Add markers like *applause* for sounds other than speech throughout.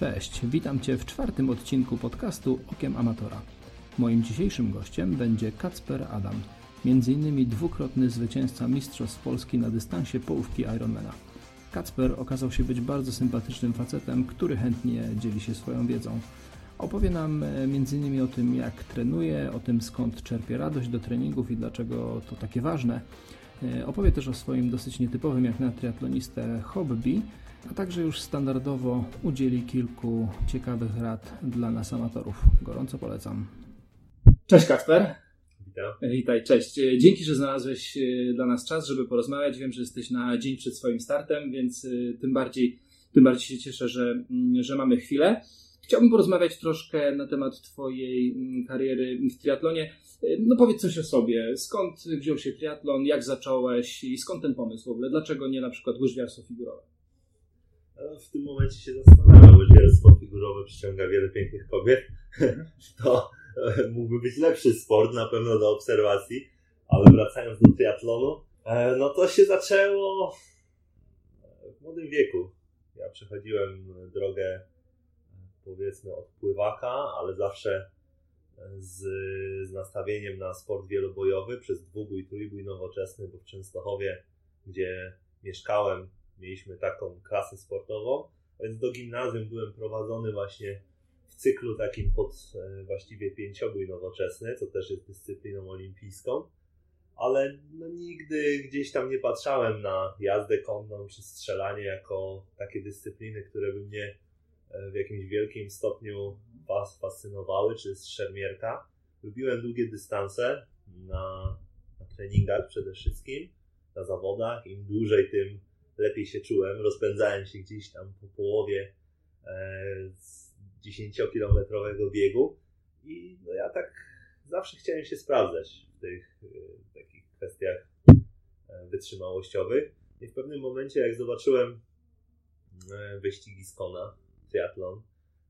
Cześć, witam Cię w czwartym odcinku podcastu Okiem Amatora. Moim dzisiejszym gościem będzie Kacper Adam, m.in. dwukrotny zwycięzca Mistrzostw Polski na dystansie połówki Ironmana. Kacper okazał się być bardzo sympatycznym facetem, który chętnie dzieli się swoją wiedzą. Opowie nam e, m.in. o tym, jak trenuje, o tym skąd czerpie radość do treningów i dlaczego to takie ważne. E, opowie też o swoim dosyć nietypowym jak na triatlonistę hobby, a także już standardowo udzieli kilku ciekawych rad dla nas amatorów. Gorąco polecam. Cześć Kacper. Witam. Witaj, cześć. E, dzięki, że znalazłeś dla nas czas, żeby porozmawiać. Wiem, że jesteś na dzień przed swoim startem, więc tym bardziej, tym bardziej się cieszę, że, mm, że mamy chwilę. Chciałbym porozmawiać troszkę na temat Twojej mm, kariery w triatlonie. No powiedz coś o sobie. Skąd wziął się triatlon, jak zacząłeś i skąd ten pomysł w ogóle? Dlaczego nie na przykład łyżwiarstwo figurowe? W tym momencie się zastanawiam. Łyżwiarstwo figurowe przyciąga wiele pięknych kobiet. *laughs* To e, mógłby być lepszy sport na pewno do obserwacji, ale wracając do triatlonu, e, no to się zaczęło w młodym wieku. Ja przechodziłem drogę powiedzmy od pływaka, ale zawsze e, z, z nastawieniem na sport wielobojowy przez dwubój, trójbój nowoczesny, bo w Częstochowie, gdzie mieszkałem, mieliśmy taką klasę sportową, więc do gimnazjum byłem prowadzony właśnie w cyklu takim pod e, właściwie pięciobój nowoczesny, co też jest dyscypliną olimpijską, ale no nigdy gdzieś tam nie patrzałem na jazdę konną czy strzelanie jako takie dyscypliny, które by mnie w jakimś wielkim stopniu fascynowały, czy z szermierka. Lubiłem długie dystanse na, na treningach przede wszystkim, na zawodach. Im dłużej, tym lepiej się czułem. Rozpędzałem się gdzieś tam po połowie e, 10-kilometrowego biegu i no ja tak zawsze chciałem się sprawdzać w tych e, takich kwestiach e, wytrzymałościowych. I w pewnym momencie, jak zobaczyłem wyścigi z Kona, triatlon.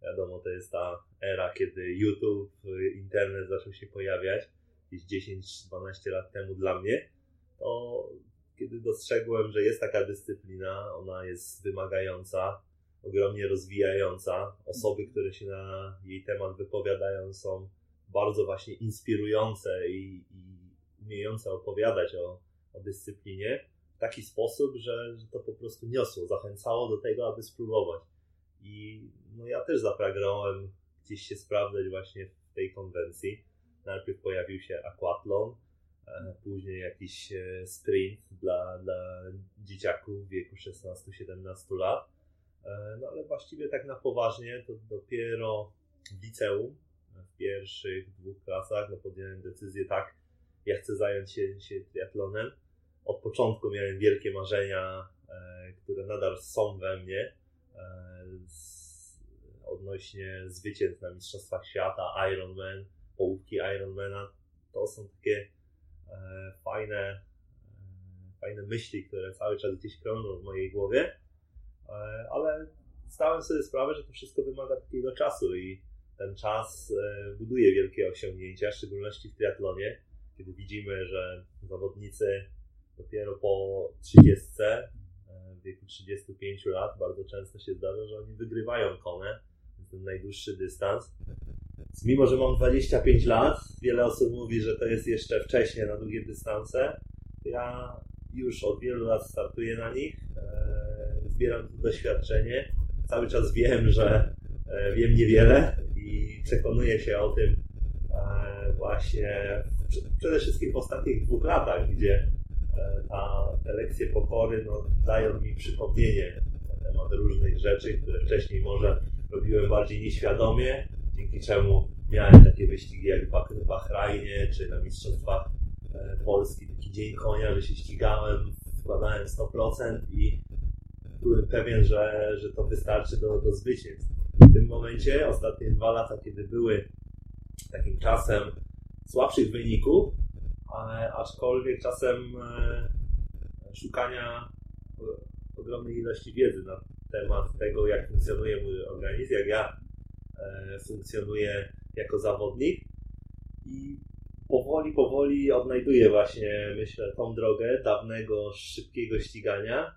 Wiadomo, to jest ta era, kiedy YouTube, internet zaczął się pojawiać, jakieś 10-12 lat temu dla mnie, to kiedy dostrzegłem, że jest taka dyscyplina, ona jest wymagająca, ogromnie rozwijająca. Osoby, które się na jej temat wypowiadają, są bardzo właśnie inspirujące i, i umiejące opowiadać o, o dyscyplinie w taki sposób, że, że to po prostu niosło, zachęcało do tego, aby spróbować. I no ja też zapragnąłem gdzieś się sprawdzać właśnie w tej konwencji. Najpierw pojawił się aquathlon, e, później jakiś e, sprint dla, dla dzieciaków w wieku 16-17 lat. E, no ale właściwie tak na poważnie to dopiero w liceum, w pierwszych dwóch klasach, no podjąłem decyzję tak, ja chcę zająć się, się triatlonem. Od początku miałem wielkie marzenia, które nadal są we mnie odnośnie zwycięstw na Mistrzostwach Świata, Ironman, połówki Ironmana. To są takie e, fajne, e, fajne myśli, które cały czas gdzieś krążą w mojej głowie, e, ale zdałem sobie sprawę, że to wszystko wymaga takiego czasu i ten czas e, buduje wielkie osiągnięcia, w szczególności w triatlonie, kiedy widzimy, że zawodnicy dopiero po 30 w wieku 35 lat bardzo często się zdarza, że oni wygrywają konę, ten najdłuższy dystans. Mimo, że mam 25 lat, wiele osób mówi, że to jest jeszcze wcześnie na długie dystanse. Ja już od wielu lat startuję na nich, e, zbieram doświadczenie. Cały czas wiem, że e, wiem niewiele i przekonuję się o tym e, właśnie przede wszystkim w ostatnich dwóch latach, gdzie ta, te lekcje pokory no, dają mi przypomnienie na temat różnych rzeczy, które wcześniej może robiłem bardziej nieświadomie, dzięki czemu miałem takie wyścigi jak w Bahrajnie, czy na Mistrzostwach e, Polski, taki dzień konia, że się ścigałem, wkładałem 100% i byłem pewien, że, że to wystarczy do, do zwycięstw. W tym momencie, ostatnie dwa lata, kiedy były takim czasem słabszych wyników, aczkolwiek czasem e, szukania ogromnej ilości wiedzy na temat tego, jak funkcjonuje mój organizm, jak ja e, funkcjonuję jako zawodnik i powoli, powoli odnajduję właśnie, myślę, tą drogę dawnego, szybkiego ścigania,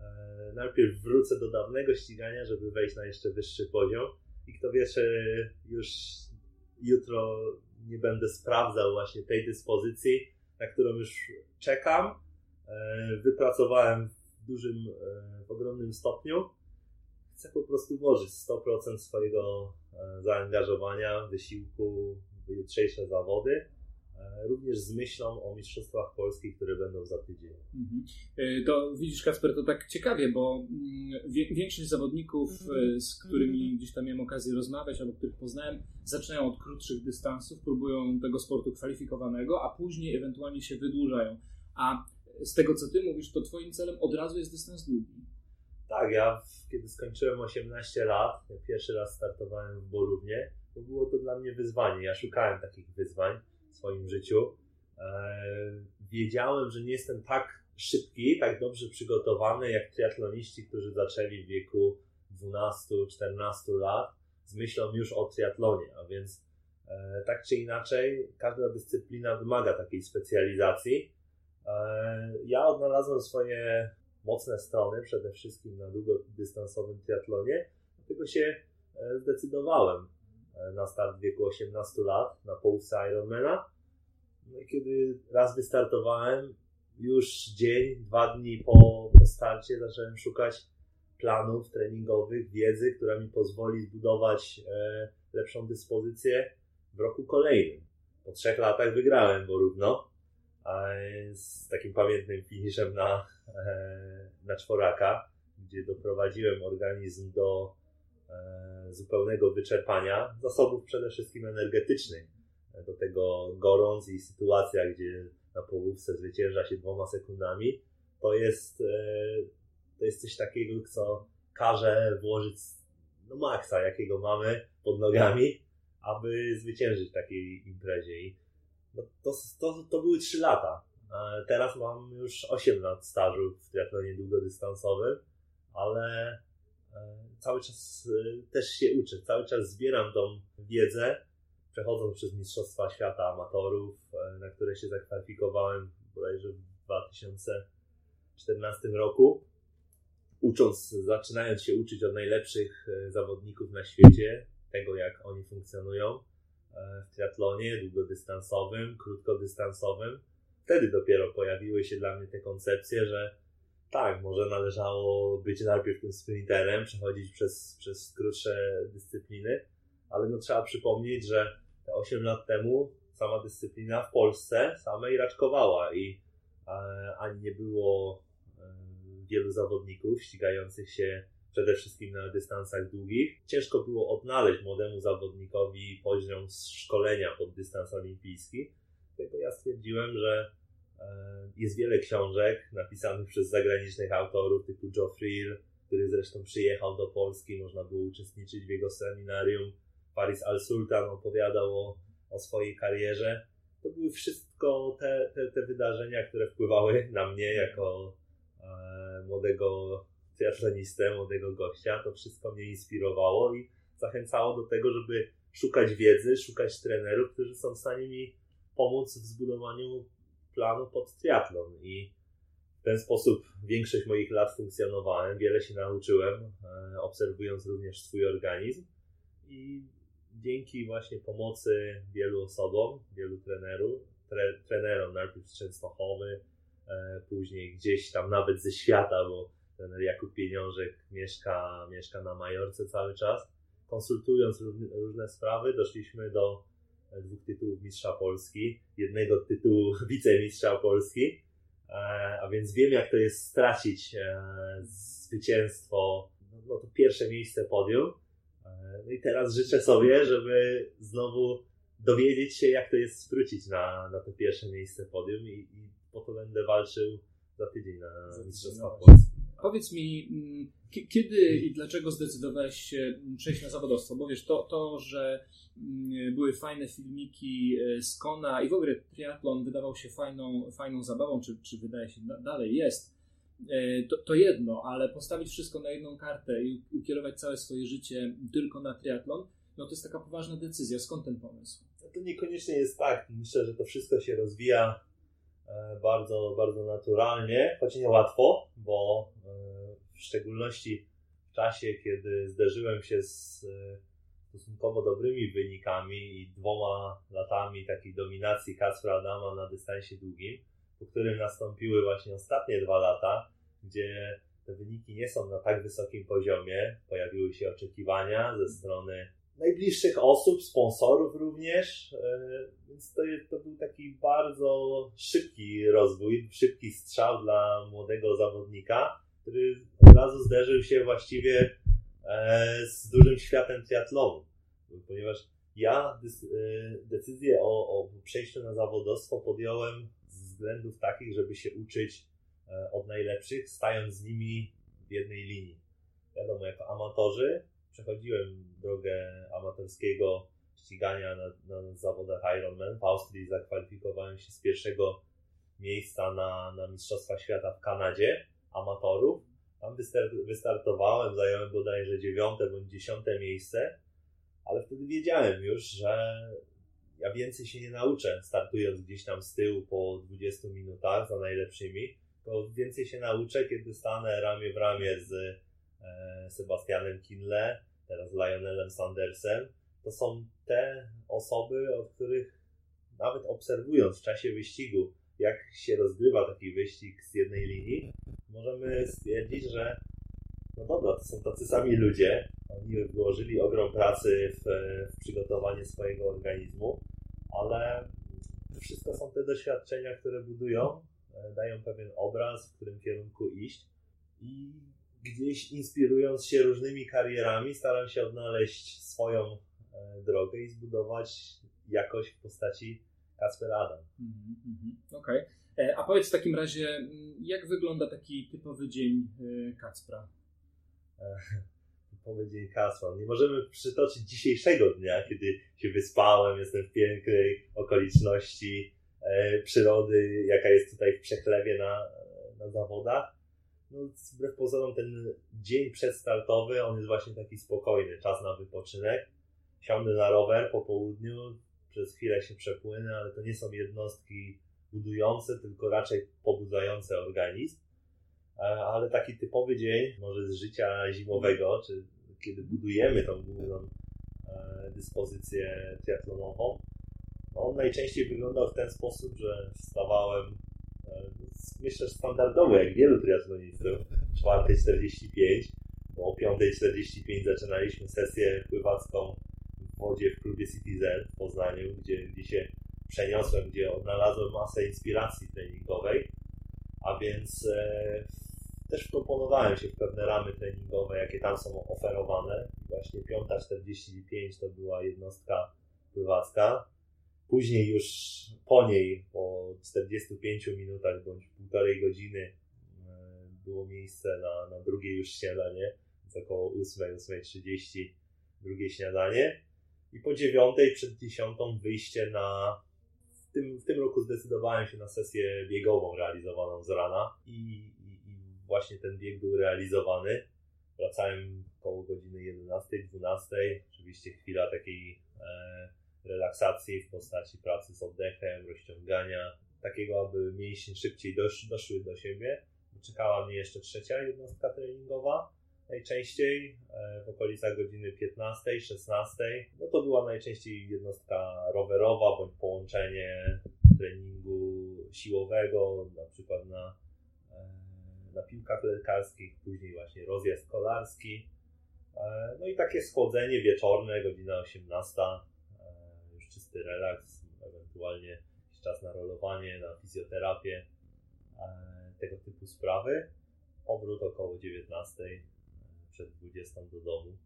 e, najpierw wrócę do dawnego ścigania, żeby wejść na jeszcze wyższy poziom i kto wie, czy już jutro nie będę sprawdzał właśnie tej dyspozycji, na którą już czekam. E, wypracowałem w dużym, w ogromnym stopniu. Chcę po prostu włożyć 100% swojego e, zaangażowania, wysiłku w jutrzejsze zawody E, również z myślą o Mistrzostwach Polskich, które będą za tydzień. Mhm. E, to widzisz, Kasper, to tak ciekawie, bo mm, większość zawodników, e, z którymi gdzieś tam miałem okazję rozmawiać albo których poznałem, zaczynają od krótszych dystansów, próbują tego sportu kwalifikowanego, a później ewentualnie się wydłużają. A z tego, co ty mówisz, to twoim celem od razu jest dystans długi. Tak, ja kiedy skończyłem 18 lat, pierwszy raz startowałem w Borównie, to było to dla mnie wyzwanie. Ja szukałem takich wyzwań w swoim życiu. E, wiedziałem, że nie jestem tak szybki, tak dobrze przygotowany jak triatloniści, którzy zaczęli w wieku 12-14 lat z myślą już o triatlonie, a więc e, tak czy inaczej każda dyscyplina wymaga takiej specjalizacji. E, ja odnalazłem swoje mocne strony przede wszystkim na długodystansowym triatlonie, dlatego się zdecydowałem. E, na start w wieku 18 lat na połówce Ironmana. No i kiedy raz wystartowałem, już dzień, dwa dni po, po starcie zacząłem szukać planów treningowych, wiedzy, która mi pozwoli zbudować e, lepszą dyspozycję w roku kolejnym. Po trzech latach wygrałem równo z takim pamiętnym finiszem na, e, na czworaka, gdzie doprowadziłem organizm do E, zupełnego wyczerpania zasobów przede wszystkim energetycznych. E, do tego gorąc i sytuacja, gdzie na połówce zwycięża się dwoma sekundami, to jest, e, to jest coś takiego, co każe włożyć no maksa, jakiego mamy pod nogami, aby zwyciężyć w takiej imprezie. I no to, to, to były 3 lata. Teraz mam już 8 lat stażu w triatlonie długodystansowym, ale cały czas y, też się uczę, cały czas zbieram tą wiedzę, przechodząc przez Mistrzostwa Świata Amatorów, e, na które się zakwalifikowałem bodajże w 2014 roku. Ucząc, zaczynając się uczyć od najlepszych e, zawodników na świecie, tego jak oni funkcjonują e, w triatlonie długodystansowym, krótkodystansowym. Wtedy dopiero pojawiły się dla mnie te koncepcje, że tak, może należało być najpierw tym sprinterem, przechodzić przez, przez krótsze dyscypliny, ale no trzeba przypomnieć, że te 8 lat temu sama dyscyplina w Polsce samej raczkowała i e, ani nie było e, wielu zawodników ścigających się przede wszystkim na dystansach długich. Ciężko było odnaleźć młodemu zawodnikowi poziom szkolenia pod dystans olimpijski. Dlatego ja stwierdziłem, że jest wiele książek napisanych przez zagranicznych autorów typu Friel, który zresztą przyjechał do Polski, można było uczestniczyć w jego seminarium. Paris Al-Sultan opowiadał o, o swojej karierze. To były wszystko te, te, te wydarzenia, które wpływały na mnie jako e, młodego triatlonistę, młodego gościa. To wszystko mnie inspirowało i zachęcało do tego, żeby szukać wiedzy, szukać trenerów, którzy są w stanie mi pomóc w zbudowaniu planu pod triatlon i w ten sposób większość moich lat funkcjonowałem, wiele się nauczyłem, e, obserwując również swój organizm i dzięki właśnie pomocy wielu osobom, wielu trenerów, tre, trenerom, najpierw z Częstochowy, e, później gdzieś tam nawet ze świata, bo trener Jakub Pieniążek mieszka, mieszka na Majorce cały czas. Konsultując różne sprawy, doszliśmy do dwóch tytułów mistrza Polski, jednego tytułu *laughs* wicemistrza Polski, e, a więc wiem jak to jest stracić e, zwycięstwo, no to pierwsze miejsce podium. E, no i teraz życzę sobie, żeby znowu dowiedzieć się jak to jest wrócić na, na to pierwsze miejsce podium i, i po to będę walczył za tydzień na Mistrzostwa Polski. Powiedz mi, mm, kiedy i dlaczego zdecydowałeś się mm, przejść na zawodowstwo? Bo wiesz, to, to że mm, były fajne filmiki e, z Kona i w ogóle triatlon wydawał się fajną, fajną zabawą, czy, czy wydaje się dalej jest, e, to, to jedno, ale postawić wszystko na jedną kartę i ukierować całe swoje życie tylko na triatlon, no to jest taka poważna decyzja. Skąd ten pomysł? No to niekoniecznie jest tak. Myślę, że to wszystko się rozwija bardzo, bardzo naturalnie, choć niełatwo, bo w szczególności w czasie, kiedy zderzyłem się z stosunkowo dobrymi wynikami i dwoma latami takiej dominacji Kacpra Adama na dystansie długim, po którym nastąpiły właśnie ostatnie dwa lata, gdzie te wyniki nie są na tak wysokim poziomie, pojawiły się oczekiwania ze strony najbliższych osób, sponsorów również, e, więc to, to był taki bardzo szybki rozwój, szybki strzał dla młodego zawodnika, który od razu zderzył się właściwie e, z dużym światem triatlonu, ponieważ ja e, decyzję o, o przejściu na zawodowstwo podjąłem z względów takich, żeby się uczyć od najlepszych, stając z nimi w jednej linii. Wiadomo, jako amatorzy przechodziłem drogę amatorskiego ścigania na, na zawodach Ironman. W Austrii zakwalifikowałem się z pierwszego miejsca na, na Mistrzostwa Świata w Kanadzie amatorów. Tam wystartowałem, zająłem bodajże dziewiąte bądź dziesiąte miejsce, ale wtedy wiedziałem już, że ja więcej się nie nauczę startując gdzieś tam z tyłu po 20 minutach za najlepszymi, tylko więcej się nauczę, kiedy stanę ramię w ramię z e, Sebastianem Kinle, teraz Lionelem Sandersem, to są te osoby, od których nawet obserwując w czasie wyścigu, jak się rozgrywa taki wyścig z jednej linii, możemy stwierdzić, że no dobra, to są tacy sami ludzie, oni włożyli ogrom pracy w, w przygotowanie swojego organizmu, ale to wszystko są te doświadczenia, które budują, e, dają pewien obraz, w którym kierunku iść. I gdzieś inspirując się różnymi karierami, staram się odnaleźć swoją e, drogę i zbudować jakoś w postaci Kasper Adam. Mm -hmm, Okej. Okay. E, a powiedz w takim razie, mm, jak wygląda taki typowy dzień e, Kacpra? *laughs* typowy dzień Kacpra. Nie możemy przytoczyć dzisiejszego dnia, kiedy się wyspałem, jestem w pięknej okoliczności przyrody, jaka jest tutaj w Przechlewie na, na zawodach no, wbrew pozorom ten dzień przedstartowy, on jest właśnie taki spokojny, czas na wypoczynek. Siądę na rower po południu, przez chwilę się przepłynę, ale to nie są jednostki budujące, tylko raczej pobudzające organizm. E, ale taki typowy dzień, może z życia zimowego, czy kiedy budujemy tą główną e, dyspozycję triatlonową, on najczęściej wyglądał w ten sposób, że wstawałem myślę, standardowo, jak wielu triatlonistów, 4.45, bo o 5.45 zaczynaliśmy sesję pływacką w wodzie w klubie Citizen w Poznaniu, gdzie, gdzie się przeniosłem, gdzie odnalazłem masę inspiracji treningowej, a więc e, też wkomponowałem się w pewne ramy treningowe, jakie tam są oferowane. Właśnie 5.45 to była jednostka pływacka, Później już po niej, po 45 minutach bądź półtorej godziny e, było miejsce na, na drugie już śniadanie, więc około 8, 8.30 drugie śniadanie. I po dziewiątej przed dziesiątą wyjście na w tym, w tym roku zdecydowałem się na sesję biegową realizowaną z rana. I, i, i właśnie ten bieg był realizowany. Wracałem około godziny 11, 12, oczywiście chwila takiej e, relaksacji w postaci pracy z oddechem, rozciągania, takiego, aby mięśnie szybciej dosz, doszły do siebie. Czekała mnie jeszcze trzecia jednostka treningowa, najczęściej e, w okolicach godziny 15, 16. No to była najczęściej jednostka rowerowa bądź połączenie treningu siłowego, na przykład na, e, na piłkach lekarskich, później właśnie rozjazd kolarski. E, no i takie schłodzenie wieczorne, godzina 18 czysty relaks, ewentualnie czas na rolowanie, na fizjoterapię, e, tego typu sprawy. Powrót około 19, e, przed 20 do domu.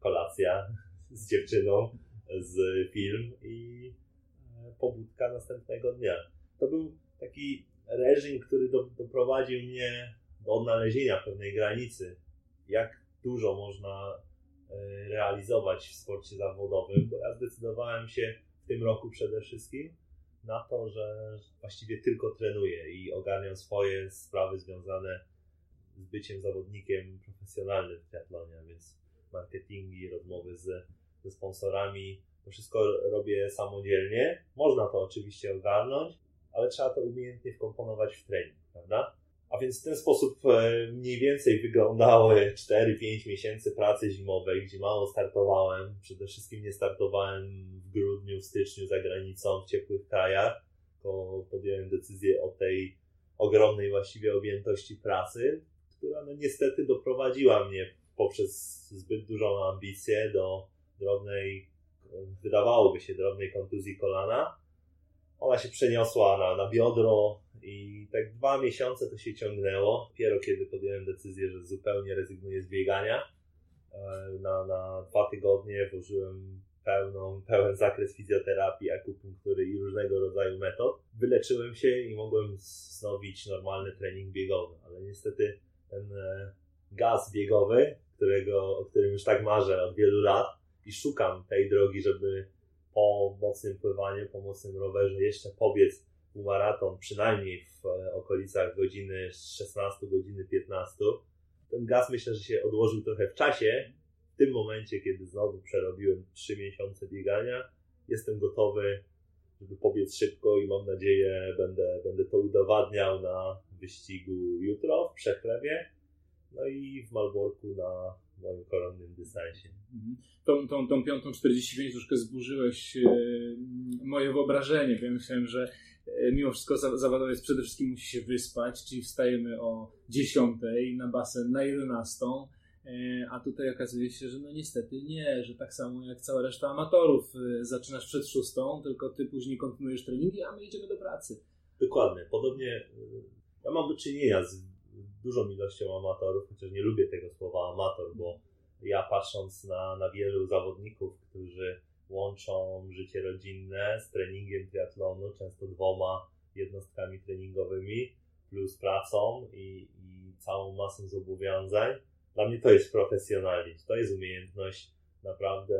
Kolacja z dziewczyną, z film i e, pobudka następnego dnia. To był taki reżim, który do, doprowadził mnie do odnalezienia pewnej granicy, jak dużo można realizować w sporcie zawodowym, bo ja zdecydowałem się w tym roku przede wszystkim na to, że właściwie tylko trenuję i ogarniam swoje sprawy związane z byciem zawodnikiem profesjonalnym w triatlonie, więc marketingi, rozmowy z, ze sponsorami, to wszystko robię samodzielnie. Można to oczywiście ogarnąć, ale trzeba to umiejętnie wkomponować w trening, prawda? A więc w ten sposób e, mniej więcej wyglądały 4-5 miesięcy pracy zimowej, gdzie mało startowałem. Przede wszystkim nie startowałem w grudniu, w styczniu za granicą, w ciepłych krajach. Tylko podjąłem decyzję o tej ogromnej właściwie objętości pracy, która no niestety doprowadziła mnie poprzez zbyt dużą ambicję do drobnej, wydawałoby się, drobnej kontuzji kolana. Ona się przeniosła na, na biodro i tak dwa miesiące to się ciągnęło. Dopiero kiedy podjąłem decyzję, że zupełnie rezygnuję z biegania, e, na, na dwa tygodnie włożyłem pełną, pełen zakres fizjoterapii, akupunktury i różnego rodzaju metod. Wyleczyłem się i mogłem wznowić normalny trening biegowy, ale niestety ten e, gaz biegowy, którego, o którym już tak marzę od wielu lat i szukam tej drogi, żeby po mocnym pływaniu, po mocnym rowerze jeszcze pobiec półmaraton, przynajmniej w e, okolicach godziny 16, godziny 15. Ten gaz myślę, że się odłożył trochę w czasie. W tym momencie, kiedy znowu przerobiłem 3 miesiące biegania, jestem gotowy, żeby pobiec szybko i mam nadzieję, będę, będę to udowadniał na wyścigu jutro w Przechlewie, no i w Malborku na moim koronnym dystansie. Mhm. Tą, tą, tą piątą 45 troszkę zburzyłeś e, moje wyobrażenie. Ja myślałem, że e, mimo wszystko zawodowiec przede wszystkim musi się wyspać, czyli wstajemy o 10 na basen na 11, e, a tutaj okazuje się, że no niestety nie, że tak samo jak cała reszta amatorów zaczynasz przed 6, tylko ty później kontynuujesz treningi, a my idziemy do pracy. Dokładnie, podobnie ja mam do czynienia z dużą ilością amatorów, chociaż nie lubię tego słowa amator, bo ja patrząc na, na wielu zawodników, którzy łączą życie rodzinne z treningiem triatlonu, często dwoma jednostkami treningowymi, plus pracą i, i całą masą zobowiązań. Dla mnie to jest profesjonalizm, to jest umiejętność naprawdę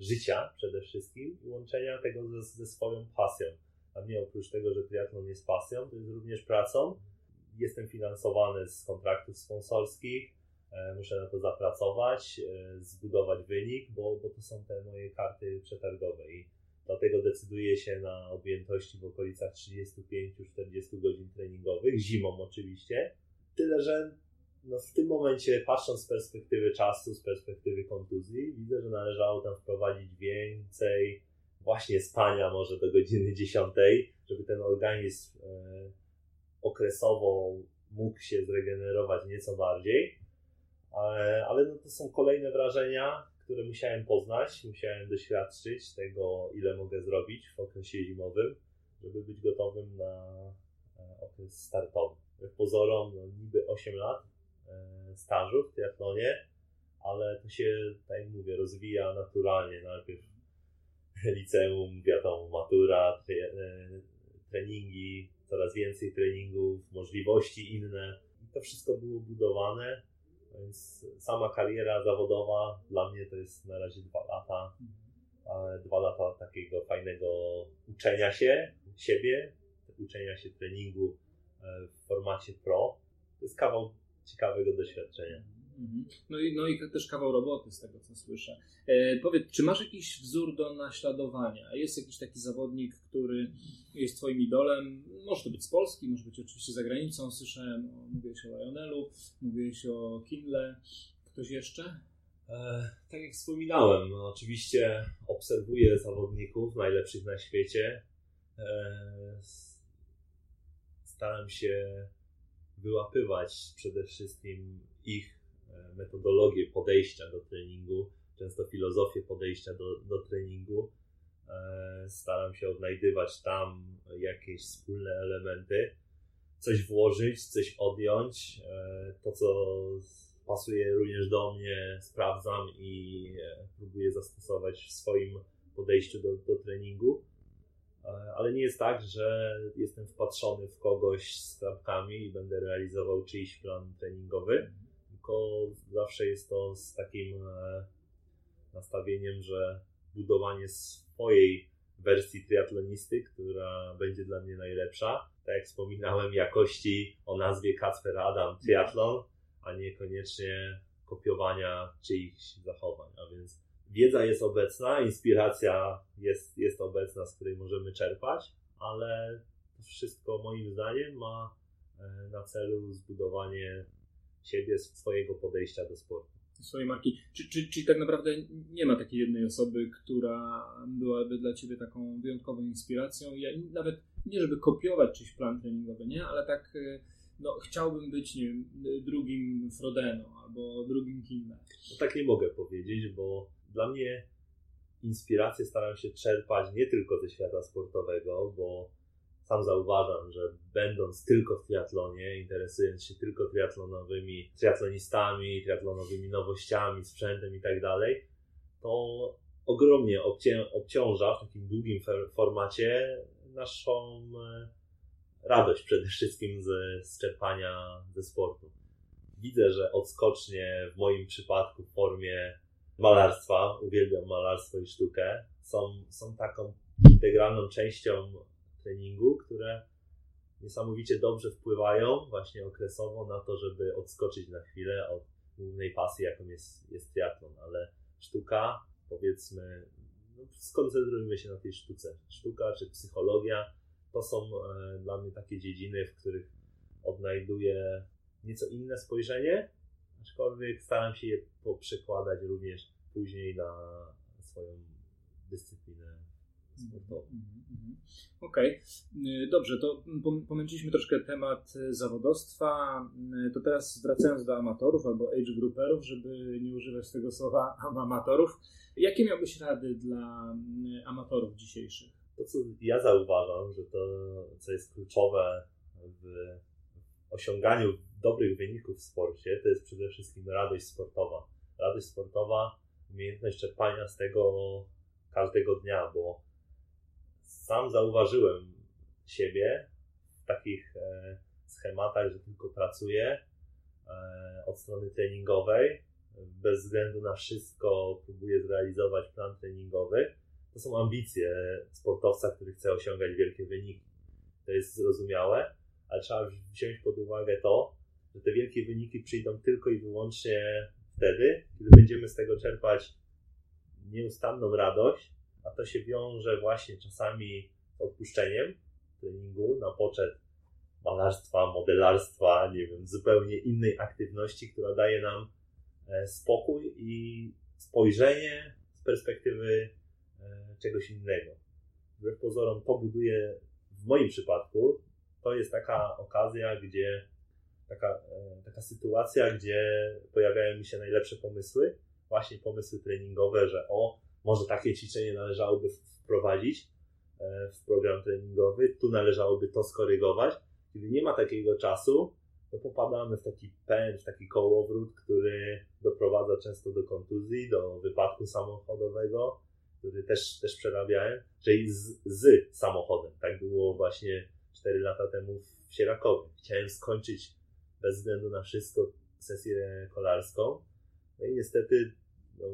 życia przede wszystkim i łączenia tego ze, ze swoją pasją. A mnie oprócz tego, że triatlon jest pasją, to jest również pracą. Jestem finansowany z kontraktów sponsorskich, E, muszę na to zapracować, e, zbudować wynik, bo, bo to są te moje karty przetargowe i dlatego decyduję się na objętości w okolicach 35-40 godzin treningowych, zimą oczywiście. Tyle, że no w tym momencie, patrząc z perspektywy czasu, z perspektywy kontuzji, widzę, że należało tam wprowadzić więcej właśnie spania może do godziny 10, żeby ten organizm okresowo mógł się zregenerować nieco bardziej ale, ale no to są kolejne wrażenia, które musiałem poznać, musiałem doświadczyć tego, ile mogę zrobić w okresie zimowym, żeby być gotowym na e, okres startowy. Pozorom no, niby 8 lat e, stażu w triatlonie, ale to się, tak jak mówię, rozwija naturalnie. Najpierw *laughs* liceum, wiadomo, matura, e, treningi, coraz więcej treningów, możliwości inne. I to wszystko było budowane więc sama kariera zawodowa dla mnie to jest na razie dwa lata. Dwa lata takiego fajnego uczenia się siebie, uczenia się treningu e, w formacie pro. To jest kawał ciekawego doświadczenia. Mhm. No i, no i też kawał roboty z tego, co słyszę. E, powiedz, czy masz jakiś wzór do naśladowania? Jest jakiś taki zawodnik, który jest twoim idolem? Może to być z Polski, może być oczywiście za granicą. Słyszałem, o, mówiłeś o Lionelu, mówiłeś o Kindle. Ktoś jeszcze? E, tak jak wspominałem, no, oczywiście obserwuję zawodników najlepszych na świecie. E, staram się wyłapywać przede wszystkim ich metodologię podejścia do treningu, często filozofię podejścia do, do treningu. E, staram się odnajdywać tam jakieś wspólne elementy, coś włożyć, coś odjąć. E, to, co pasuje również do mnie, sprawdzam i e, próbuję zastosować w swoim podejściu do, do treningu. Ale nie jest tak, że jestem wpatrzony w kogoś z klapkami i będę realizował czyjś plan treningowy tylko zawsze jest to z takim e, nastawieniem, że budowanie swojej wersji triatlonisty, która będzie dla mnie najlepsza. Tak jak wspominałem, jakości o nazwie Kacper Adam Triathlon, a niekoniecznie kopiowania czyichś zachowań. A więc wiedza jest obecna, inspiracja jest, jest obecna, z której możemy czerpać, ale wszystko moim zdaniem ma na celu zbudowanie siebie, swojego podejścia do sportu. Swojej marki. Czy, czy, czyli tak naprawdę nie ma takiej jednej osoby, która byłaby dla Ciebie taką wyjątkową inspiracją? Ja nawet nie żeby kopiować czyjś plan treningowy, nie? Ale tak no, chciałbym być, nie wiem, drugim Frodeno albo drugim Kimmel. No tak nie mogę powiedzieć, bo dla mnie inspiracje staram się czerpać nie tylko ze świata sportowego, bo sam zauważam, że będąc tylko w triatlonie, interesując się tylko triatlonowymi, triatlonistami, triatlonowymi nowościami, sprzętem i tak dalej, to ogromnie obciąża w takim długim formacie naszą e, radość przede wszystkim z, z czerpania ze sportu. Widzę, że odskocznie w moim przypadku w formie malarstwa, uwielbiam malarstwo i sztukę, są, są taką integralną częścią treningu, które niesamowicie dobrze wpływają właśnie okresowo na to, żeby odskoczyć na chwilę od głównej pasji, jaką jest, jest triatlon, ale sztuka, powiedzmy, no, skoncentrujmy się na tej sztuce. Sztuka czy psychologia to są e, dla mnie takie dziedziny, w których odnajduję nieco inne spojrzenie, aczkolwiek staram się je poprzekładać również później na swoją dyscyplinę sportową. Mhm, mhm. Okej, okay. dobrze, to pomęciliśmy troszkę temat zawodostwa. To teraz wracając do amatorów albo age grouperów, żeby nie używać tego słowa *laughs* amatorów. Jakie miałbyś rady dla amatorów dzisiejszych? To, co ja zauważam, że to, co jest kluczowe w osiąganiu dobrych wyników w sporcie, to jest przede wszystkim radość sportowa. Radość sportowa, umiejętność czerpania z tego każdego dnia, bo sam zauważyłem siebie w takich e, schematach, że tylko pracuję e, od strony treningowej, bez względu na wszystko próbuję zrealizować plan treningowy. To są ambicje sportowca, który chce osiągać wielkie wyniki. To jest zrozumiałe, ale trzeba wziąć pod uwagę to, że te wielkie wyniki przyjdą tylko i wyłącznie wtedy, kiedy będziemy z tego czerpać nieustanną radość, a to się wiąże właśnie czasami z odpuszczeniem treningu na poczet malarstwa, modelarstwa, nie wiem, zupełnie innej aktywności, która daje nam e, spokój i spojrzenie z perspektywy e, czegoś innego. Wbrew pozorom to buduje, w moim przypadku, to jest taka okazja, gdzie taka, e, taka sytuacja, gdzie pojawiają mi się najlepsze pomysły, właśnie pomysły treningowe, że o, może takie ćwiczenie należałoby wprowadzić e, w program treningowy, tu należałoby to skorygować. Kiedy nie ma takiego czasu, to popadamy w taki pęd, w taki kołowrót, który doprowadza często do kontuzji, do wypadku samochodowego, który też, też przerabiałem, czyli z, z samochodem. Tak było właśnie 4 lata temu w Sierakowie. Chciałem skończyć bez względu na wszystko sesję kolarską. No i niestety no,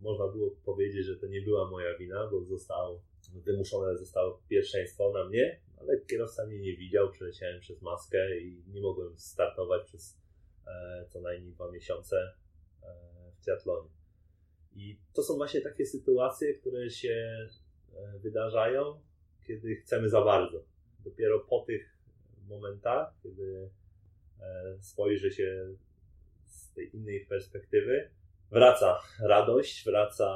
można było powiedzieć, że to nie była moja wina, bo zostało, wymuszone zostało pierwszeństwo na mnie, ale kierowca mnie nie widział, przeleciałem przez maskę i nie mogłem startować przez e, co najmniej dwa miesiące e, w triatlonie. I to są właśnie takie sytuacje, które się e, wydarzają, kiedy chcemy za bardzo. Dopiero po tych momentach, kiedy e, spojrzy się z tej innej perspektywy, wraca radość, wraca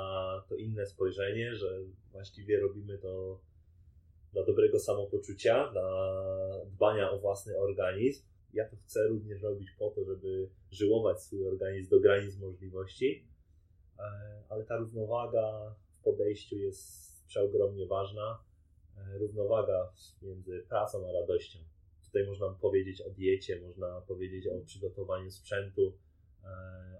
to inne spojrzenie, że właściwie robimy to dla dobrego samopoczucia, dla dbania o własny organizm. Ja to chcę również robić po to, żeby żyłować swój organizm do granic możliwości, e, ale ta równowaga w podejściu jest przeogromnie ważna. E, równowaga między pracą a radością. Tutaj można powiedzieć o diecie, można powiedzieć o przygotowaniu sprzętu,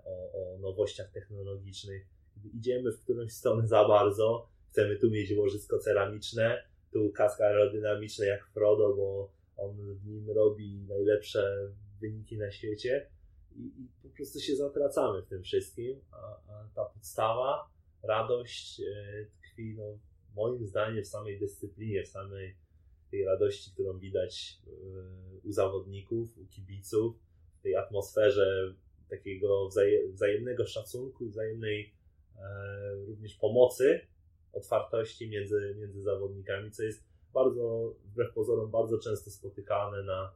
o, o nowościach technologicznych. Idziemy w którąś stronę za bardzo, chcemy tu mieć łożysko ceramiczne, tu kask aerodynamiczny jak Frodo, bo on w nim robi najlepsze wyniki na świecie i, i po prostu się zatracamy w tym wszystkim, a, a ta podstawa, radość e, tkwi no, moim zdaniem w samej dyscyplinie, w samej tej radości, którą widać e, u zawodników, u kibiców, w tej atmosferze takiego wzajemnego szacunku wzajemnej e, również pomocy, otwartości między, między zawodnikami, co jest bardzo, wbrew pozorom, bardzo często spotykane na,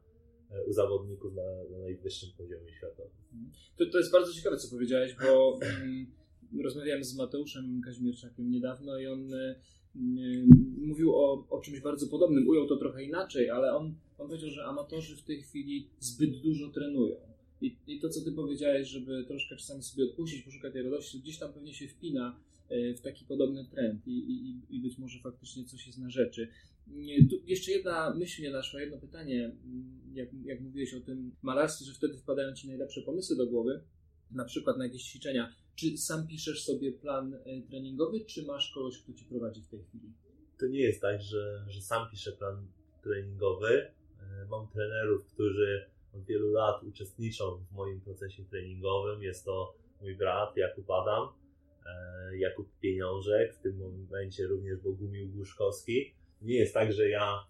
u zawodników na, na najwyższym poziomie światowym. To, to jest bardzo ciekawe, co powiedziałeś, bo mm, rozmawiałem z Mateuszem Kaźmierczakiem niedawno i on y, mówił o, o czymś bardzo podobnym. Ujął to trochę inaczej, ale on, on powiedział, że amatorzy w tej chwili zbyt dużo trenują. I, I to, co ty powiedziałeś, żeby troszkę czasami sobie odpuścić, poszukać tej radości, gdzieś tam pewnie się wpina e, w taki podobny trend i, i, i być może faktycznie coś jest na rzeczy. Tu jeszcze jedna myśl mnie naszła, jedno pytanie. Jak, jak mówiłeś o tym malarstwie, że wtedy wpadają ci najlepsze pomysły do głowy, na przykład na jakieś ćwiczenia. Czy sam piszesz sobie plan e, treningowy, czy masz kogoś, kto ci prowadzi w tej chwili? To nie jest tak, że, że sam piszę plan treningowy. E, mam trenerów, którzy od wielu lat uczestniczą w moim procesie treningowym. Jest to mój brat Jakub Adam, e, Jakub Pieniążek, w tym momencie również Bogumił Głuszkowski. Nie jest tak, że ja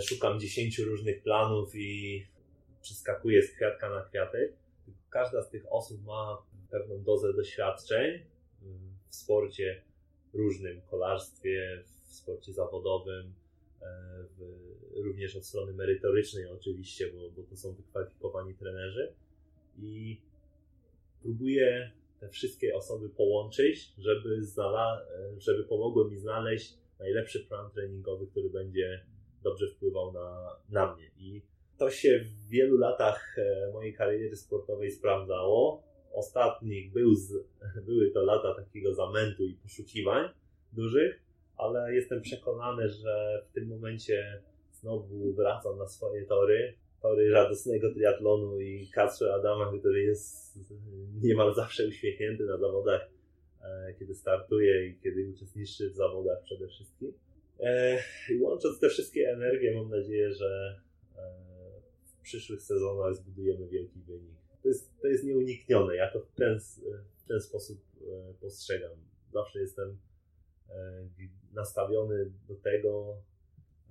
szukam dziesięciu różnych planów i przeskakuję z kwiatka na kwiatek. Każda z tych osób ma pewną dozę doświadczeń w sporcie różnym, kolarstwie, w sporcie zawodowym, e, w, również od strony merytorycznej oczywiście, bo, bo to są wykwalifikowani trenerzy. I próbuję te wszystkie osoby połączyć, żeby, znala- e, żeby pomogły mi znaleźć najlepszy plan treningowy, który będzie dobrze wpływał na, na mnie. I to się w wielu latach e, mojej kariery sportowej sprawdzało. Ostatnich był z, były to lata takiego zamętu i poszukiwań dużych, ale jestem przekonany, że w tym momencie znowu wracam na swoje tory, tory radosnego triatlonu i Kacpra Adama, który jest niemal zawsze uśmiechnięty na zawodach, e, kiedy startuje i kiedy uczestniczy w zawodach przede wszystkim. E, I łącząc te wszystkie energie, mam nadzieję, że e, w przyszłych sezonach zbudujemy wielki wynik to jest, to jest nieuniknione. Ja to w ten, w ten sposób postrzegam. Zawsze jestem nastawiony do tego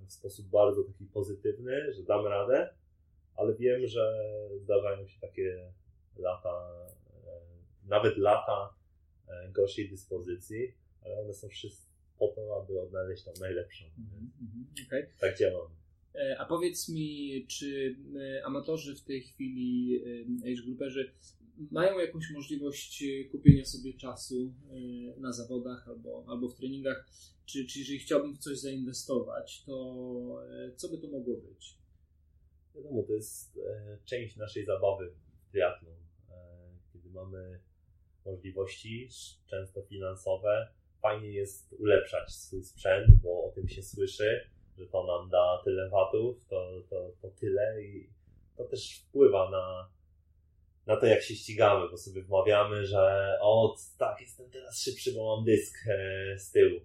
w sposób bardzo taki pozytywny, że dam radę, ale wiem, że zdarzają się takie lata, e, nawet lata gorszej dyspozycji, ale one są wszystkie po to, aby odnaleźć tą najlepszą. Mm -hmm. okay. Tak działam. E, a powiedz mi, czy e, amatorzy w tej chwili, e, age grouperzy, mają jakąś możliwość kupienia sobie czasu na zawodach albo, albo w treningach? Czy, czy jeżeli chciałbym w coś zainwestować, to co by to mogło być? Wiadomo, to jest część naszej zabawy w triatlon, kiedy mamy możliwości, często finansowe. Fajnie jest ulepszać swój sprzęt, bo o tym się słyszy że to nam da tyle watów, to, to, to tyle i to też wpływa na, na to, jak się ścigamy, bo sobie wmawiamy, że o, tak, jestem teraz szybszy, bo mam dysk e, z tyłu.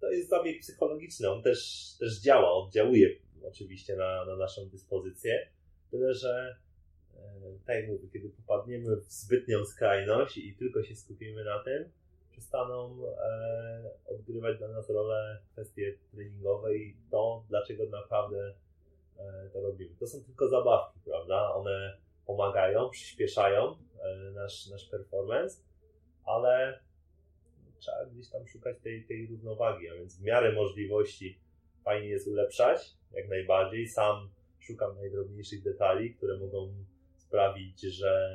To jest zabieg psychologiczny, on też, też działa, oddziałuje oczywiście na, na naszą dyspozycję, tyle że e, tak jak mówię, kiedy popadniemy w zbytnią skrajność i tylko się skupimy na tym, przestaną e, odgrywać dla nas rolę kwestie treningowe i to, dlaczego naprawdę e, to robimy. To są tylko zabawki, prawda? One pomagają, przyspieszają e, nasz, nasz performance, ale trzeba gdzieś tam szukać tej, tej równowagi, a więc w miarę możliwości fajnie jest ulepszać, jak najbardziej. Sam szukam najdrobniejszych detali, które mogą sprawić, że,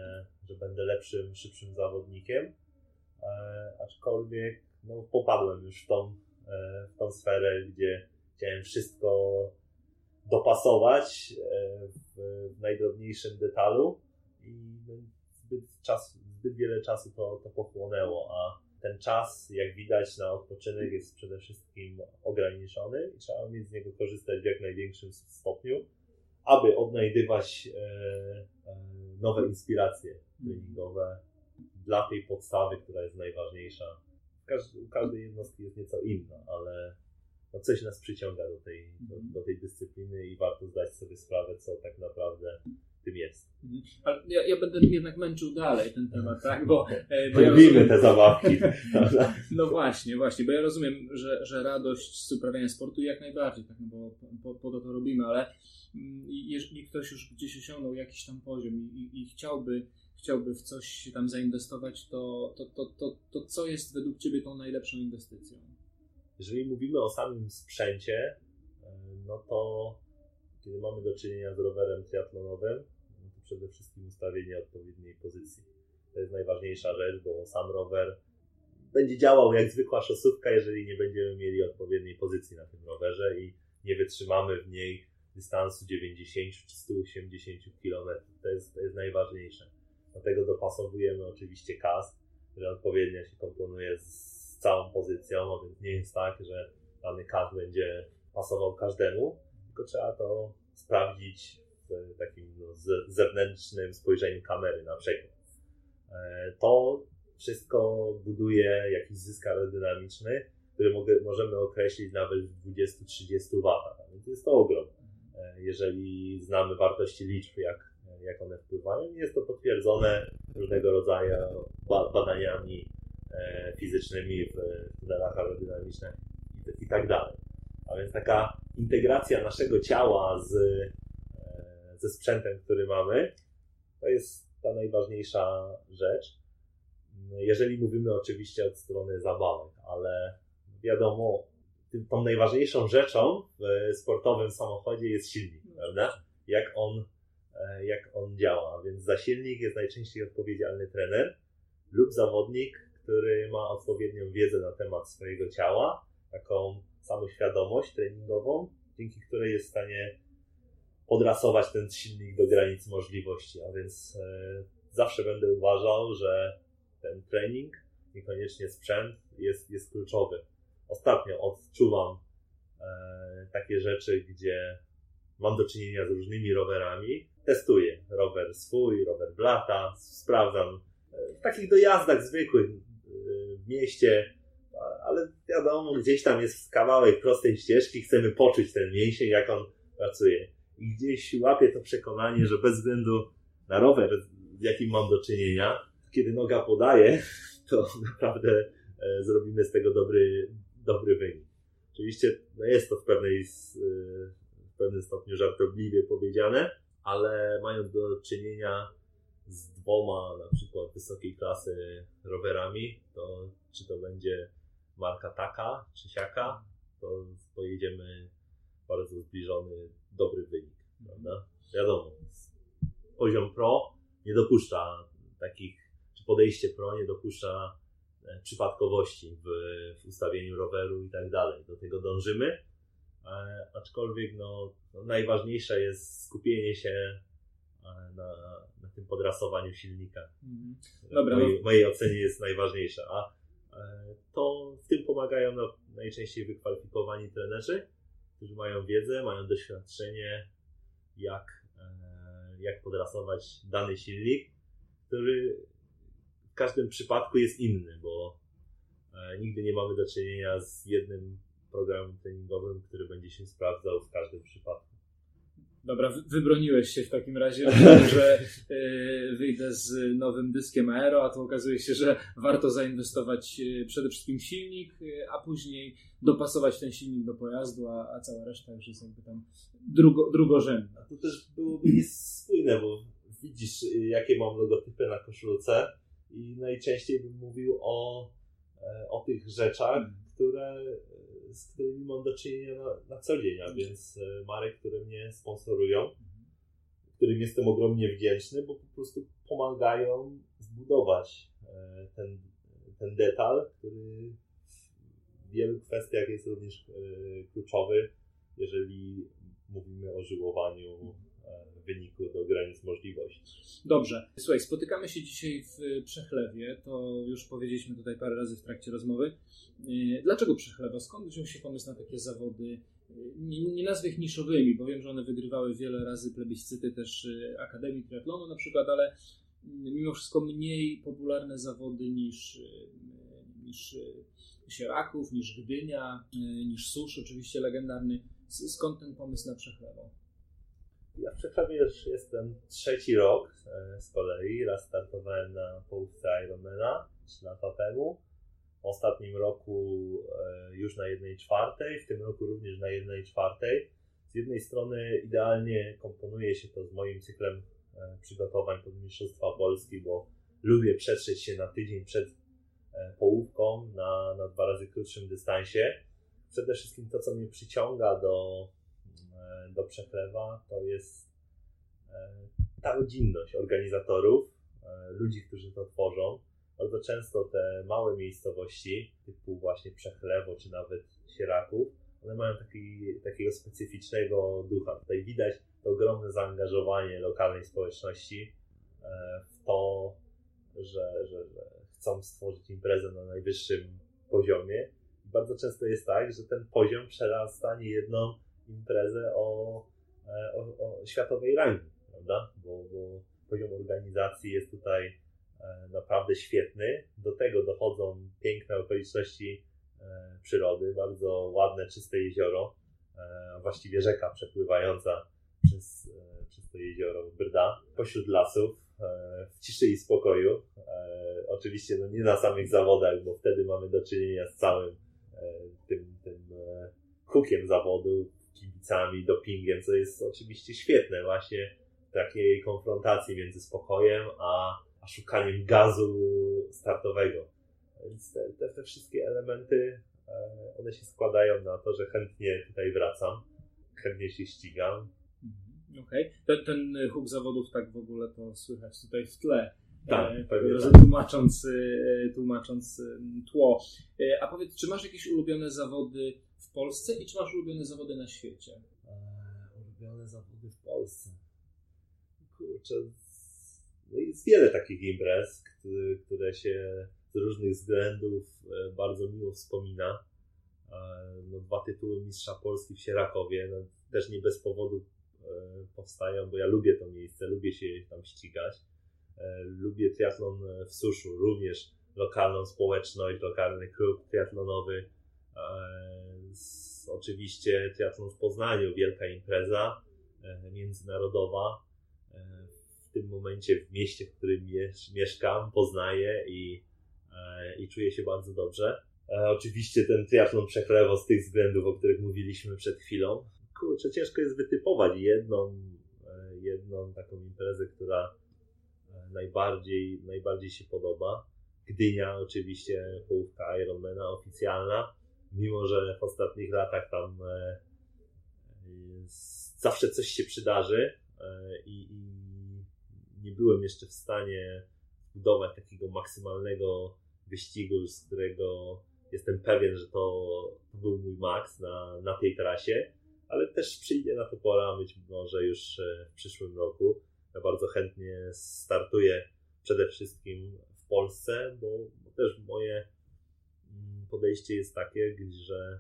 że będę lepszym, szybszym zawodnikiem E, aczkolwiek no, popadłem już w tą, e, w tą sferę, gdzie chciałem wszystko dopasować e, w, najdrobniejszym detalu i no, zbyt, czas, zbyt wiele czasu to, to pochłonęło, a ten czas, jak widać, na odpoczynek jest przede wszystkim ograniczony i trzeba mieć z niego korzystać w jak największym stopniu, aby odnajdywać nowe inspiracje treningowe, dla tej podstawy, która jest najważniejsza. u każdej jednostki jest nieco inna, ale no coś nas przyciąga do tej, do, mhm. do, tej dyscypliny i warto zdać sobie sprawę, co tak naprawdę tym jest. Mhm. Ale ja, ja będę jednak męczył dalej ten temat, tak? Bo, e, bo ja rozumiem... te zabawki. *laughs* no właśnie, właśnie, bo ja rozumiem, że, że radość z uprawiania sportu jak najbardziej, tak? No bo po, po to to robimy, ale mm, jeżeli ktoś już gdzieś osiągnął jakiś tam poziom i, i, i chciałby chciałby w coś tam zainwestować, to, to, to, to, to co jest według Ciebie tą najlepszą inwestycją? Jeżeli mówimy o samym sprzęcie, e, no to kiedy mamy do czynienia z rowerem triatlonowym, no to przede wszystkim ustawienie odpowiedniej pozycji. To jest najważniejsza rzecz, bo sam rower będzie działał jak zwykła szosówka, jeżeli nie będziemy mieli odpowiedniej pozycji na tym rowerze i nie wytrzymamy w niej dystansu 90 czy 180 km. To jest, to jest najważniejsze. Dlatego dopasowujemy oczywiście kask, że odpowiednio się komponuje z całą pozycją, a więc nie jest tak, że dany kask będzie pasował każdemu, tylko trzeba to sprawdzić w takim no, zewnętrznym spojrzeniu kamery na przykład. E, to wszystko buduje jakiś zysk aerodynamiczny, który mogę, możemy określić nawet w 20-30 W. Więc jest to ogrom. E, jeżeli znamy wartości liczb, jak, jak one wpływają, jest to potwierdzone różnego rodzaju badaniami fizycznymi w tunelach aerodynamicznych i, i tak dalej. A więc taka integracja naszego ciała z, e, ze sprzętem, który mamy, to jest ta najważniejsza rzecz. Jeżeli mówimy oczywiście od strony zabawek, ale wiadomo, tą najważniejszą rzeczą w sportowym samochodzie jest silnik, prawda? Jak on, e, jak on działa. Więc za silnik jest najczęściej odpowiedzialny trener lub zawodnik, który ma odpowiednią wiedzę na temat swojego ciała, taką samoświadomość treningową, dzięki której jest w stanie podrasować ten silnik do granic możliwości. A więc e, zawsze będę uważał, że ten trening, niekoniecznie sprzęt, jest, jest kluczowy. Ostatnio odczuwam e, takie rzeczy, gdzie mam do czynienia z różnymi rowerami. Testuję rower swój, rower blata, sprawdzam e, w takich dojazdach zwykłych mieście, ale wiadomo, gdzieś tam jest kawałek prostej ścieżki, chcemy poczuć ten mięsień, jak on pracuje. I gdzieś łapię to przekonanie, że bez względu na rower, z jakim mam do czynienia, kiedy noga podaje, to naprawdę e, zrobimy z tego dobry, dobry wynik. Oczywiście no jest to w, pewnej, w pewnym stopniu żartobliwie powiedziane, ale mając do czynienia z dwoma na przykład wysokiej klasy rowerami, to czy to będzie marka taka czy siaka, to pojedziemy bardzo zbliżony, dobry wynik, prawda? Wiadomo, poziom pro nie dopuszcza takich, czy podejście pro nie dopuszcza e, przypadkowości w, w ustawieniu roweru i tak dalej. Do tego dążymy, e, aczkolwiek no, no, najważniejsze jest skupienie się e, na, na tym podrasowaniu silnika. Mhm. Dobra, w mojej, no. mojej ocenie jest najważniejsze. A to w tym pomagają najczęściej wykwalifikowani trenerzy, którzy mają wiedzę, mają doświadczenie, jak, jak podrasować dany silnik który w każdym przypadku jest inny, bo e, nigdy nie mamy do czynienia z jednym programem treningowym, który będzie się sprawdzał w każdym przypadku. Dobra, wybroniłeś się w takim razie, że *laughs* e, wyjdę z nowym dyskiem Aero, a to okazuje się, że warto zainwestować e, przede wszystkim w silnik, a później dopasować ten silnik do pojazdu, a, a cała reszta już jest jakby tam drugo, drugorzędna. A to też byłoby niespójne, bo widzisz, jakie mam logotypy na koszulce i najczęściej bym mówił o, e, o tych rzeczach, hmm. które, e, z którymi mam do czynienia na, na co dzień, a hmm. więc e, marek, które mnie sponsorują, hmm. którym jestem ogromnie wdzięczny, bo po prostu pomagają zbudować ten, ten detal, który w wielu kwestiach jest również kluczowy, jeżeli mówimy o żyłowaniu wyniku do granic możliwości. Dobrze. Słuchaj, spotykamy się dzisiaj w Przechlewie. To już powiedzieliśmy tutaj parę razy w trakcie rozmowy. E, dlaczego Przechlewa? Skąd wziął się pomysł na takie zawody? E, nie, nie nazwę ich niszowymi, bo wiem, że one wygrywały wiele razy plebiscyty też Akademii Triathlonu na przykład, ale mimo wszystko mniej popularne zawody niż, niż Sieraków, niż Gdynia, niż Susz, oczywiście legendarny. Skąd ten pomysł na Przechlewą? Ja w Przeklewie już jestem trzeci rok e, z kolei. Raz startowałem na połówce Ironmana 3 lata temu. W ostatnim roku e, już na jednej czwartej, w tym roku również na jednej czwartej. Z jednej strony idealnie komponuje się to z moim cyklem e, przygotowań pod Mistrzostwa Polski, bo lubię przetrzeć się na tydzień przed połówką na, na dwa razy krótszym dystansie. Przede wszystkim to, co mnie przyciąga do do przechlewa to jest ta rodzinność organizatorów, ludzi, którzy to tworzą. Bardzo często te małe miejscowości, typu właśnie Przechlewo czy nawet Sieraków, one mają taki, takiego specyficznego ducha. Tutaj widać to ogromne zaangażowanie lokalnej społeczności w to, że, że, że chcą stworzyć imprezę na najwyższym poziomie. Bardzo często jest tak, że ten poziom przerasta niejedną imprezę o, e, o, o światowej rangi, prawda? Bo, bo poziom organizacji jest tutaj e, naprawdę świetny. Do tego dochodzą piękne okoliczności e, przyrody, bardzo ładne, czyste jezioro, właściwie rzeka przepływająca przez, przez to jezioro Brda, pośród lasów, w ciszy i spokoju. Oczywiście no nie na samych zawodach, bo wtedy mamy do czynienia z całym tym, tym hukiem zawodu, kibicami, dopingiem, co jest oczywiście świetne właśnie w takiej konfrontacji między spokojem a, a szukaniem gazu startowego. Więc te, te, te wszystkie elementy, e, one się składają na to, że chętnie tutaj wracam, chętnie się ścigam. Mhm, okej, okay. ten, ten huk zawodów tak w ogóle to słychać tutaj w tle. Tak, e, tak. Tłumacząc, e, tłumacząc tło. A powiedz, czy masz jakieś ulubione zawody Polsce i czy masz ulubione zawody na świecie? Eee, ulubione zawody w Polsce. Kurczę, no jest wiele takich imprez, które się z różnych względów e, bardzo miło wspomina. Eee, no, dwa tytuły Mistrza Polski w Sierakowie, no, też nie bez powodu e, powstają, bo ja lubię to miejsce, lubię się tam ścigać. E, lubię triatlon w suszu, również lokalną społeczność, lokalny klub triatlonowy oczywiście triatlon w Poznaniu, wielka impreza e, międzynarodowa. E, w tym momencie w mieście, w którym mieszkam, poznaję i, e, i czuję się bardzo dobrze. Oczywiście ten triatlon przechlewo z tych względów, o których mówiliśmy przed chwilą. Kurczę, ciężko jest wytypować jedną, jedną taką imprezę, która najbardziej, najbardziej się podoba. Gdynia oczywiście, połówka Ironmana oficjalna mimo że w ostatnich latach tam e, e, zawsze coś się przydarzy e, i, nie byłem jeszcze w stanie zbudować takiego maksymalnego wyścigu, z którego jestem pewien, że to, był mój maks na, na tej trasie, ale też przyjdzie na to pora, być może już w przyszłym roku. Ja bardzo chętnie startuję przede wszystkim w Polsce, bo, bo też moje podejście jest takie, że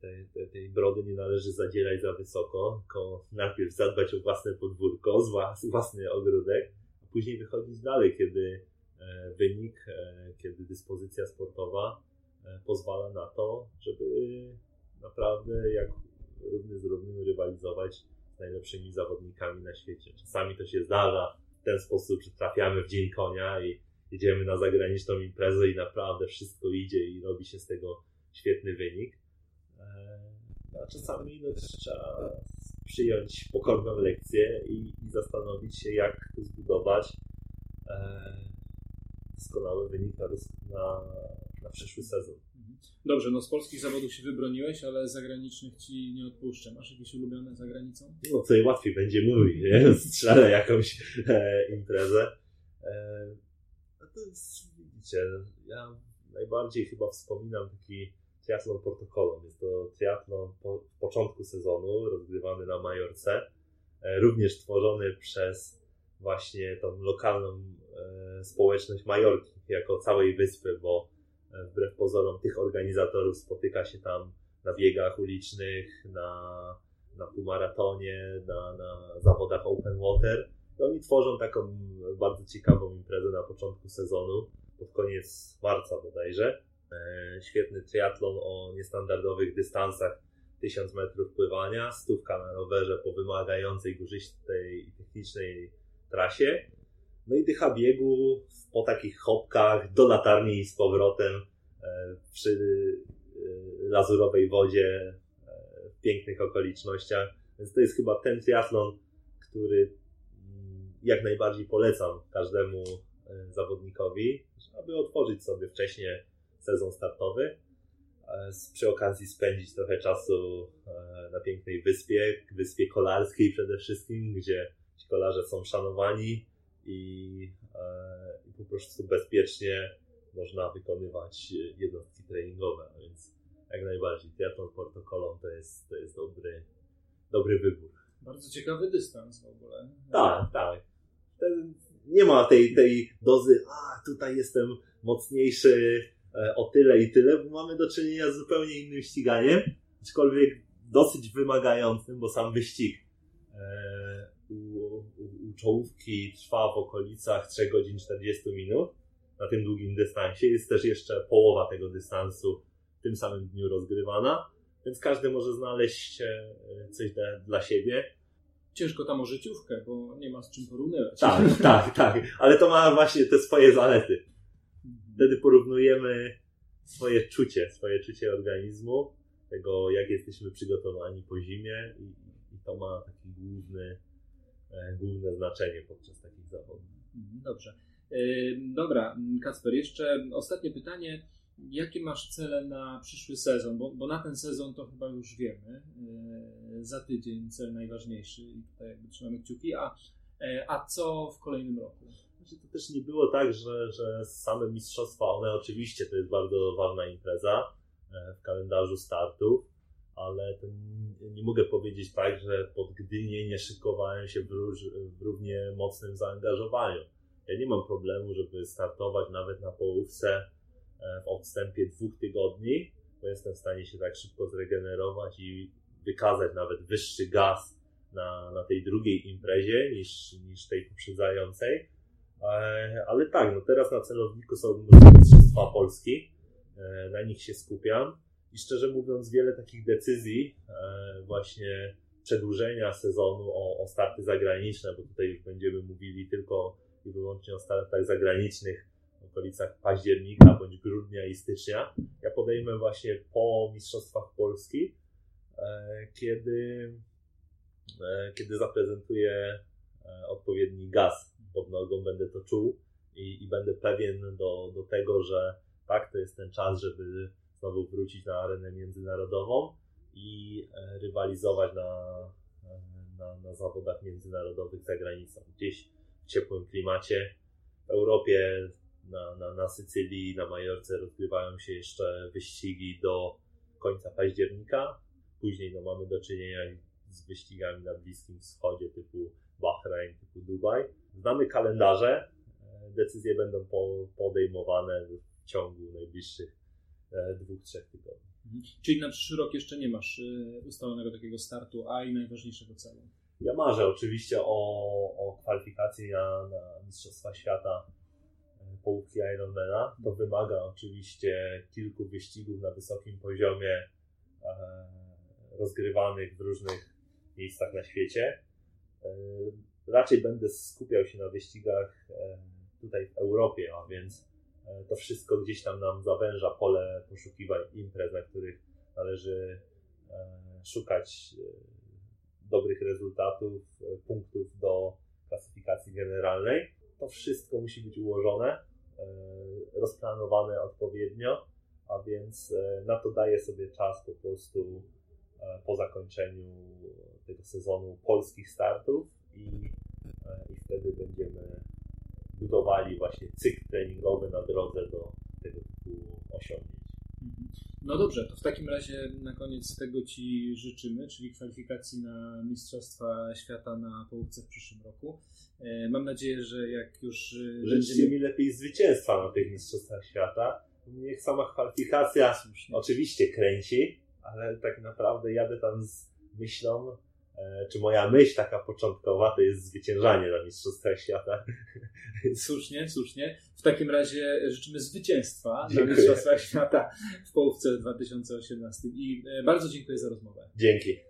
tej, tej, tej brody nie należy zadzierać za wysoko, tylko najpierw zadbać o własne podwórko, własny ogródek, a później wychodzić dalej, kiedy e, wynik, e, kiedy dyspozycja sportowa e, pozwala na to, żeby naprawdę jak równy z równym rywalizować z najlepszymi zawodnikami na świecie. Czasami to się zdarza w ten sposób, że trafiamy w dzień konia i jedziemy na zagraniczną imprezę i naprawdę wszystko idzie i robi się z tego świetny wynik. E, a czasami no, trzeba przyjąć pokorną lekcję i, i zastanowić się, jak zbudować e, doskonały wynik na, na, przyszły sezon. Mhm. Dobrze, no z polskich zawodów się wybroniłeś, ale zagranicznych ci nie odpuszczę. Masz jakieś ulubione za granicą? No tutaj łatwiej będzie mówić, nie? *laughs* Strzelę jakąś e, imprezę. E, to jest, widzicie, ja najbardziej chyba wspominam taki triatlon protokolem. Jest to triatlon po, początku sezonu, rozgrywany na Majorce, e, również tworzony przez właśnie tą lokalną e, społeczność Majorki, jako całej wyspy, bo e, wbrew pozorom tych organizatorów spotyka się tam na biegach ulicznych, na, na półmaratonie, na, na zawodach open water oni tworzą taką bardzo ciekawą imprezę na początku sezonu, pod koniec marca bodajże. E, świetny triatlon o niestandardowych dystansach 1000 metrów pływania, stówka na rowerze po wymagającej górzystej i technicznej trasie. No i dycha biegu po takich hopkach do latarni i z powrotem e, przy e, lazurowej wodzie w pięknych okolicznościach. Więc to jest chyba ten triatlon, który jak najbardziej polecam każdemu e, zawodnikowi, aby otworzyć sobie wcześniej sezon startowy. przy okazji spędzić trochę czasu na pięknej wyspie, wyspie kolarskiej przede wszystkim, gdzie ci kolarze są szanowani i, po prostu bezpiecznie można wykonywać jednostki treningowe, więc jak najbardziej triathlon Porto Colom to jest, to jest dobry, dobry wybór. Bardzo ciekawy dystans w ogóle. Tak, tak. Nie ma tej, tej dozy, a tutaj jestem mocniejszy e, o tyle i tyle, bo mamy do czynienia z zupełnie innym ściganiem, aczkolwiek dosyć wymagającym, bo sam wyścig e, u, u, u czołówki trwa w okolicach 3 godzin 40 minut na tym długim dystansie. Jest też jeszcze połowa tego dystansu w tym samym dniu rozgrywana, więc każdy może znaleźć e, coś dla, dla siebie. Ciężko tam o życiówkę, bo nie ma z czym porównywać. Tak, *laughs* tak, tak, ale to ma właśnie te swoje zalety. Wtedy porównujemy swoje czucie, swoje czucie organizmu, tego jak jesteśmy przygotowani po zimie i, i to ma taki główny, e, główne znaczenie podczas takich zawodów. Mhm, dobrze. Dobra, Kacper, jeszcze ostatnie pytanie. Jakie masz cele na przyszły sezon? Bo, bo na ten sezon to chyba już wiemy. Za tydzień cel najważniejszy i tutaj jakby trzymamy kciuki. A, e, a co w kolejnym roku? Znaczy, to też nie było tak, że, że same mistrzostwa, one oczywiście to jest bardzo ważna impreza e, w kalendarzu startów, ale nie mogę powiedzieć tak, że pod Gdynię nie szykowałem się w, róż, w równie mocnym zaangażowaniu ja nie mam problemu, żeby startować nawet na połówce e, w odstępie dwóch tygodni, bo jestem w stanie się tak szybko zregenerować i wykazać nawet wyższy gaz na, na tej drugiej imprezie niż, niż tej poprzedzającej. E, ale tak, no teraz na celowniku są Mistrzostwa Polski, e, na nich się skupiam i szczerze mówiąc wiele takich decyzji właśnie przedłużenia sezonu o, o starty zagraniczne, bo tutaj już będziemy mówili tylko i wyłącznie o startach zagranicznych w okolicach października bądź grudnia i stycznia. Ja podejmę właśnie po Mistrzostwach Polski, e, kiedy, e, kiedy zaprezentuję e, odpowiedni gaz pod nogą, będę to czuł i, i będę pewien do, do tego, że tak, to jest ten czas, żeby znowu wrócić na arenę międzynarodową i rywalizować na, na, na zawodach międzynarodowych za granicą. Gdzieś ciepłym klimacie. W Europie, na, na, na Sycylii, na Majorce rozgrywają się jeszcze wyścigi do końca października. Później no, mamy do czynienia z wyścigami na Bliskim Wschodzie typu Bahrain, typu Dubaj. Znamy kalendarze, decyzje będą podejmowane w ciągu najbliższych e, dwóch, trzech tygodni. Mhm. Czyli na przyszły rok jeszcze nie masz e, ustalonego takiego startu, a i najważniejszego celu? Ja marzę oczywiście o, o kwalifikacji na, na Mistrzostwa Świata połówki Ironmana. To wymaga oczywiście kilku wyścigów na wysokim poziomie e, rozgrywanych w różnych miejscach na świecie. E, raczej będę skupiał się na wyścigach e, tutaj w Europie, a więc to wszystko gdzieś tam nam zawęża pole poszukiwań imprez, na których należy szukać dobrych rezultatów, punktów do klasyfikacji generalnej. To wszystko musi być ułożone, rozplanowane odpowiednio, a więc e, na to daję sobie czas po prostu po zakończeniu tego sezonu polskich startów i, i wtedy będziemy budowali właśnie cykl treningowy na drodze do tego typu osiągnięć. No dobrze, to w takim razie na koniec tego Ci życzymy, czyli kwalifikacji na Mistrzostwa Świata na połówce w przyszłym roku. E, mam nadzieję, że jak już. E, Życzcie będziemy... mi lepiej zwycięstwa na tych Mistrzostwach Świata. Niech sama kwalifikacja Słusznie. oczywiście kręci, ale tak naprawdę jadę tam z myślą, czy moja myśl taka początkowa to jest zwyciężanie na Mistrzostwach Świata. *laughs* Słusznie, słusznie. W takim razie życzymy zwycięstwa dziękuję. na Mistrzostwach Świata w połówce 2018 i e, bardzo dziękuję za rozmowę. Dzięki.